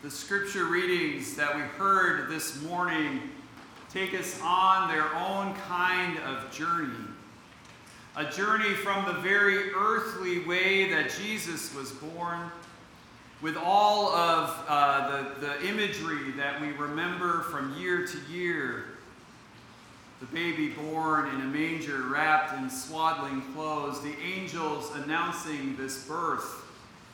The scripture readings that we heard this morning take us on their own kind of journey. A journey from the very earthly way that Jesus was born, with all of uh, the, the imagery that we remember from year to year. The baby born in a manger wrapped in swaddling clothes, the angels announcing this birth,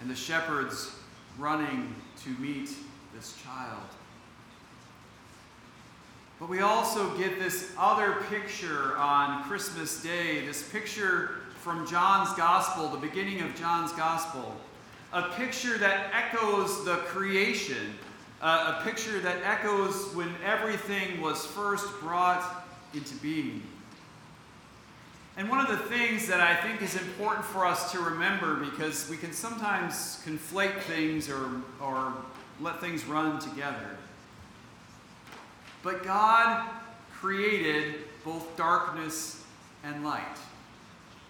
and the shepherds running to meet this child. But we also get this other picture on Christmas Day, this picture from John's Gospel, the beginning of John's Gospel, a picture that echoes the creation, uh, a picture that echoes when everything was first brought into being. And one of the things that I think is important for us to remember, because we can sometimes conflate things or, or let things run together. But God created both darkness and light.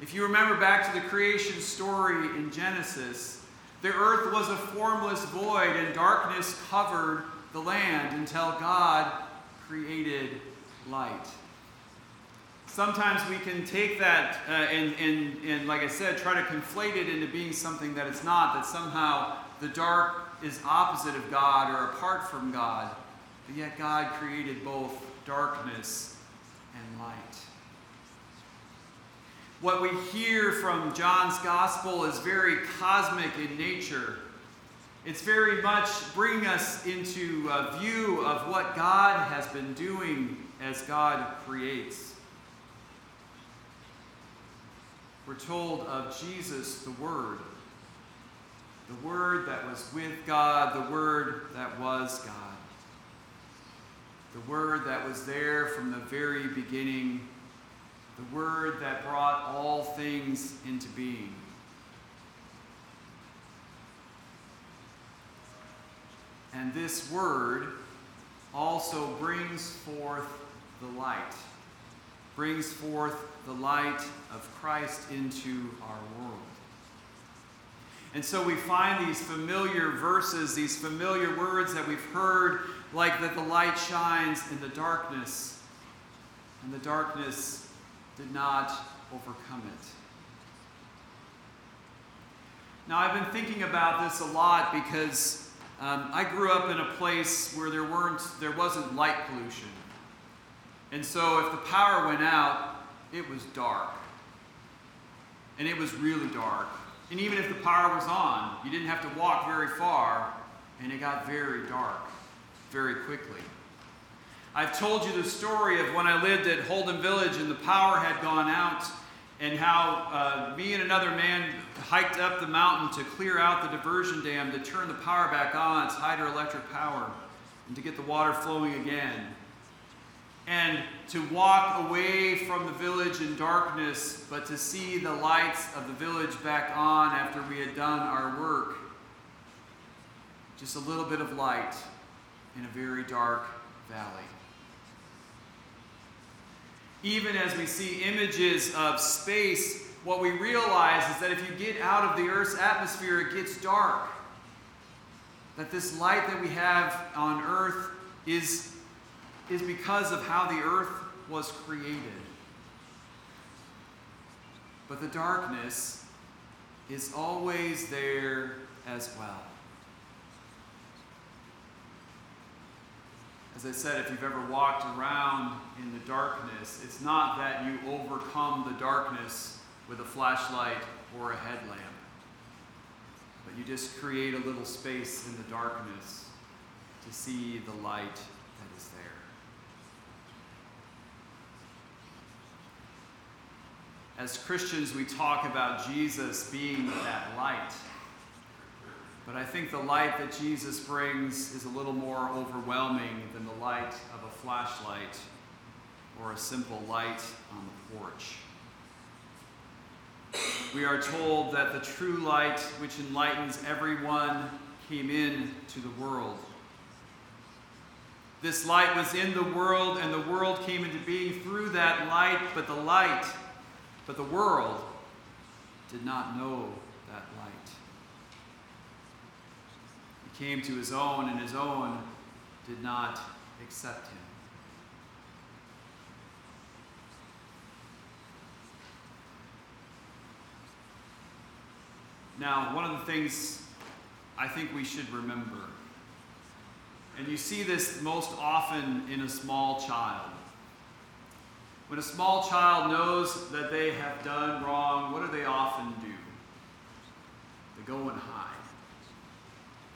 If you remember back to the creation story in Genesis, the earth was a formless void and darkness covered the land until God created light. Sometimes we can take that uh, and, and, and, like I said, try to conflate it into being something that it's not, that somehow the dark is opposite of God or apart from God. But yet God created both darkness and light. What we hear from John's gospel is very cosmic in nature. It's very much bringing us into a view of what God has been doing as God creates. We're told of Jesus, the Word, the Word that was with God, the Word that was God, the Word that was there from the very beginning, the Word that brought all things into being. And this Word also brings forth the light, brings forth the light of Christ into our world. And so we find these familiar verses, these familiar words that we've heard, like that the light shines in the darkness, and the darkness did not overcome it. Now, I've been thinking about this a lot because um, I grew up in a place where there weren't, there wasn't light pollution, and so if the power went out, it was dark, and it was really dark. And even if the power was on, you didn't have to walk very far, and it got very dark very quickly. I've told you the story of when I lived at Holden Village and the power had gone out, and how uh, me and another man hiked up the mountain to clear out the diversion dam to turn the power back on, its hydroelectric power, and to get the water flowing again and to walk away from the village in darkness, but to see the lights of the village back on after we had done our work. Just a little bit of light in a very dark valley. Even as we see images of space, what we realize is that if you get out of the Earth's atmosphere, it gets dark. That this light that we have on Earth is is because of how the earth was created. But the darkness is always there as well. As I said, if you've ever walked around in the darkness, it's not that you overcome the darkness with a flashlight or a headlamp, but you just create a little space in the darkness to see the light that is there. As Christians, we talk about Jesus being that light. But I think the light that Jesus brings is a little more overwhelming than the light of a flashlight or a simple light on the porch. We are told that the true light, which enlightens everyone, came in to the world. This light was in the world, and the world came into being through that light, but the light but the world did not know that light. You came to his own, and his own did not accept him. Now, one of the things I think we should remember, and you see this most often in a small child. When a small child knows that they have done wrong, what do they often do? They go and hide.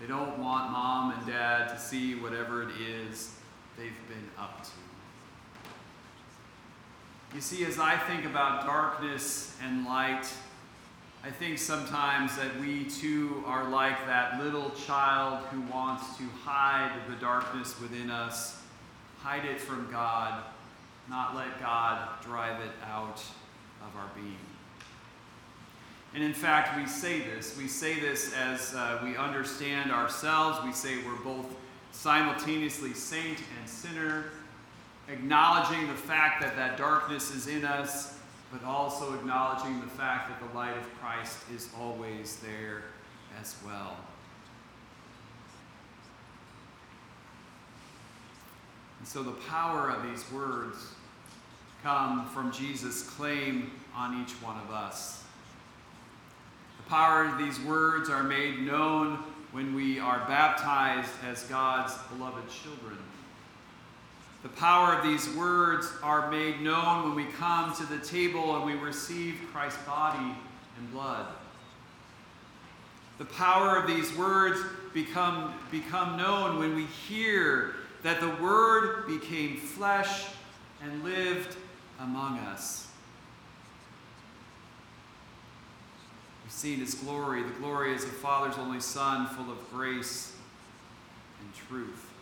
They don't want mom and dad to see whatever it is they've been up to. You see, as I think about darkness and light, I think sometimes that we too are like that little child who wants to hide the darkness within us, hide it from God, not let God drive it out of our being. And in fact, we say this. We say this as uh, we understand ourselves. We say we're both simultaneously saint and sinner, acknowledging the fact that that darkness is in us but also acknowledging the fact that the light of Christ is always there as well. And so the power of these words come from Jesus' claim on each one of us. The power of these words are made known when we are baptized as God's beloved children. The power of these words are made known when we come to the table and we receive Christ's body and blood. The power of these words become, become known when we hear that the Word became flesh and lived among us. We've seen His glory. The glory is the Father's only Son, full of grace and truth.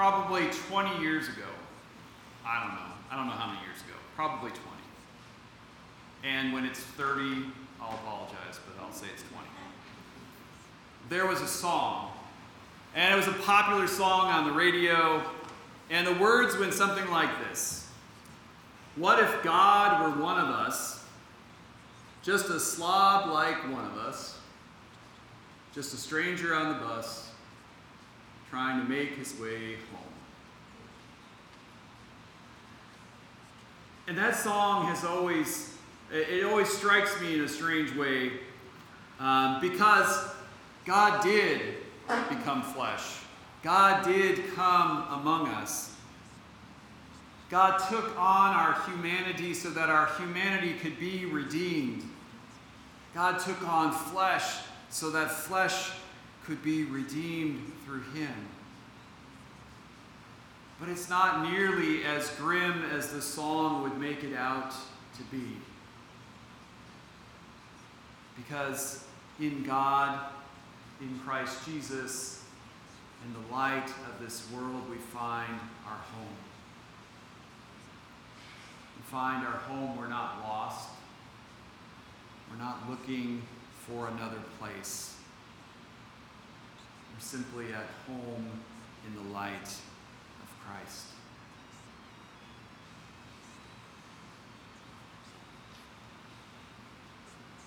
probably 20 years ago. I don't know. I don't know how many years ago. Probably 20. And when it's 30, I'll apologize, but I'll say it's 20. There was a song, and it was a popular song on the radio, and the words went something like this What if God were one of us, just a slob like one of us, just a stranger on the bus? trying to make his way home. And that song has always, it always strikes me in a strange way um, because God did become flesh. God did come among us. God took on our humanity so that our humanity could be redeemed. God took on flesh so that flesh could be redeemed through him. But it's not nearly as grim as the song would make it out to be. Because in God, in Christ Jesus, in the light of this world, we find our home. We find our home, we're not lost. We're not looking for another place We're simply at home in the light of Christ.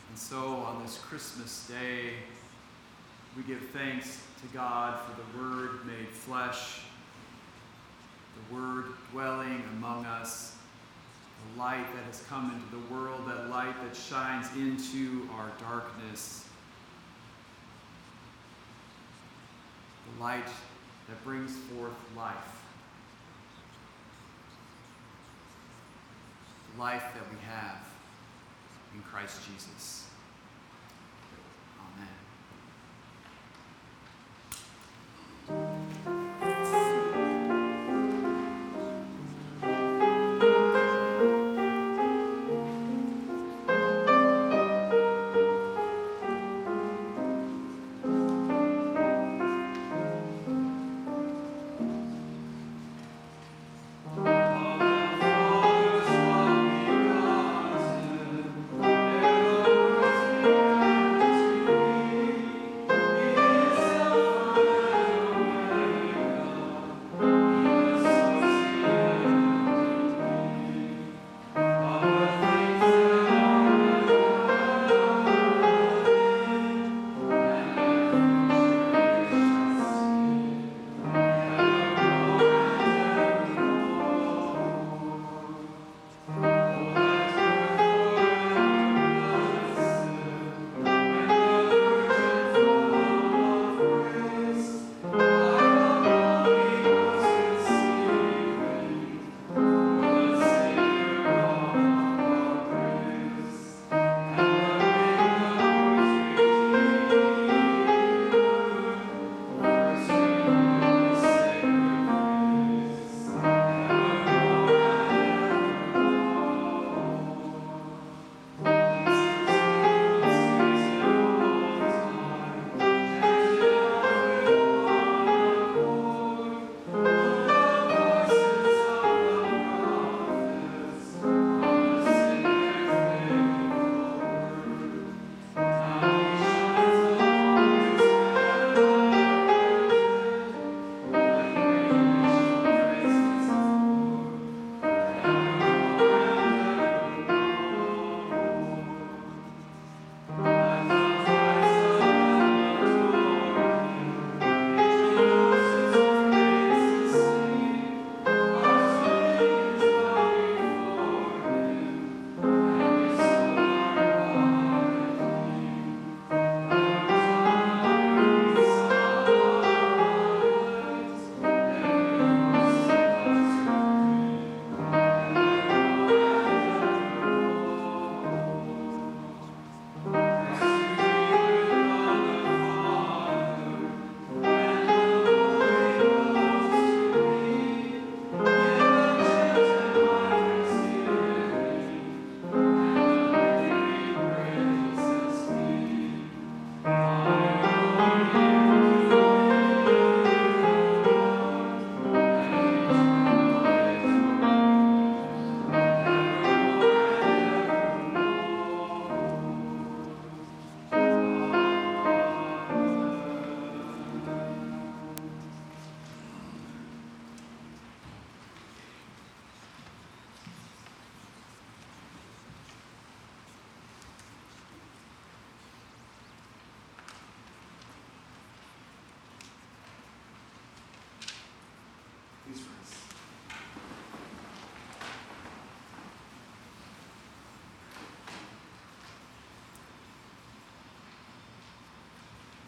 And so on this Christmas day, we give thanks to God for the Word made flesh, the Word dwelling among us, the light that has come into the world, that light that shines into our darkness. the light that brings forth life. Life that we have in Christ Jesus.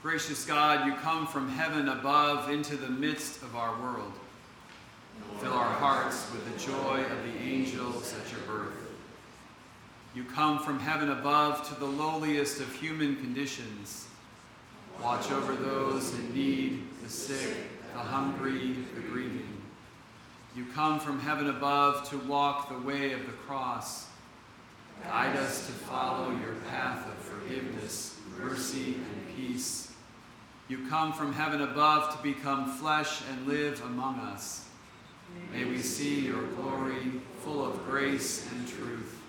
Gracious God, you come from heaven above into the midst of our world. Fill our hearts with the joy of the angels at your birth. You come from heaven above to the lowliest of human conditions. Watch over those in need, the sick, the hungry, the grieving. You come from heaven above to walk the way of the cross. Guide us to follow your path of forgiveness, mercy, and peace. You come from heaven above to become flesh and live among us. May we see your glory, full of grace and truth.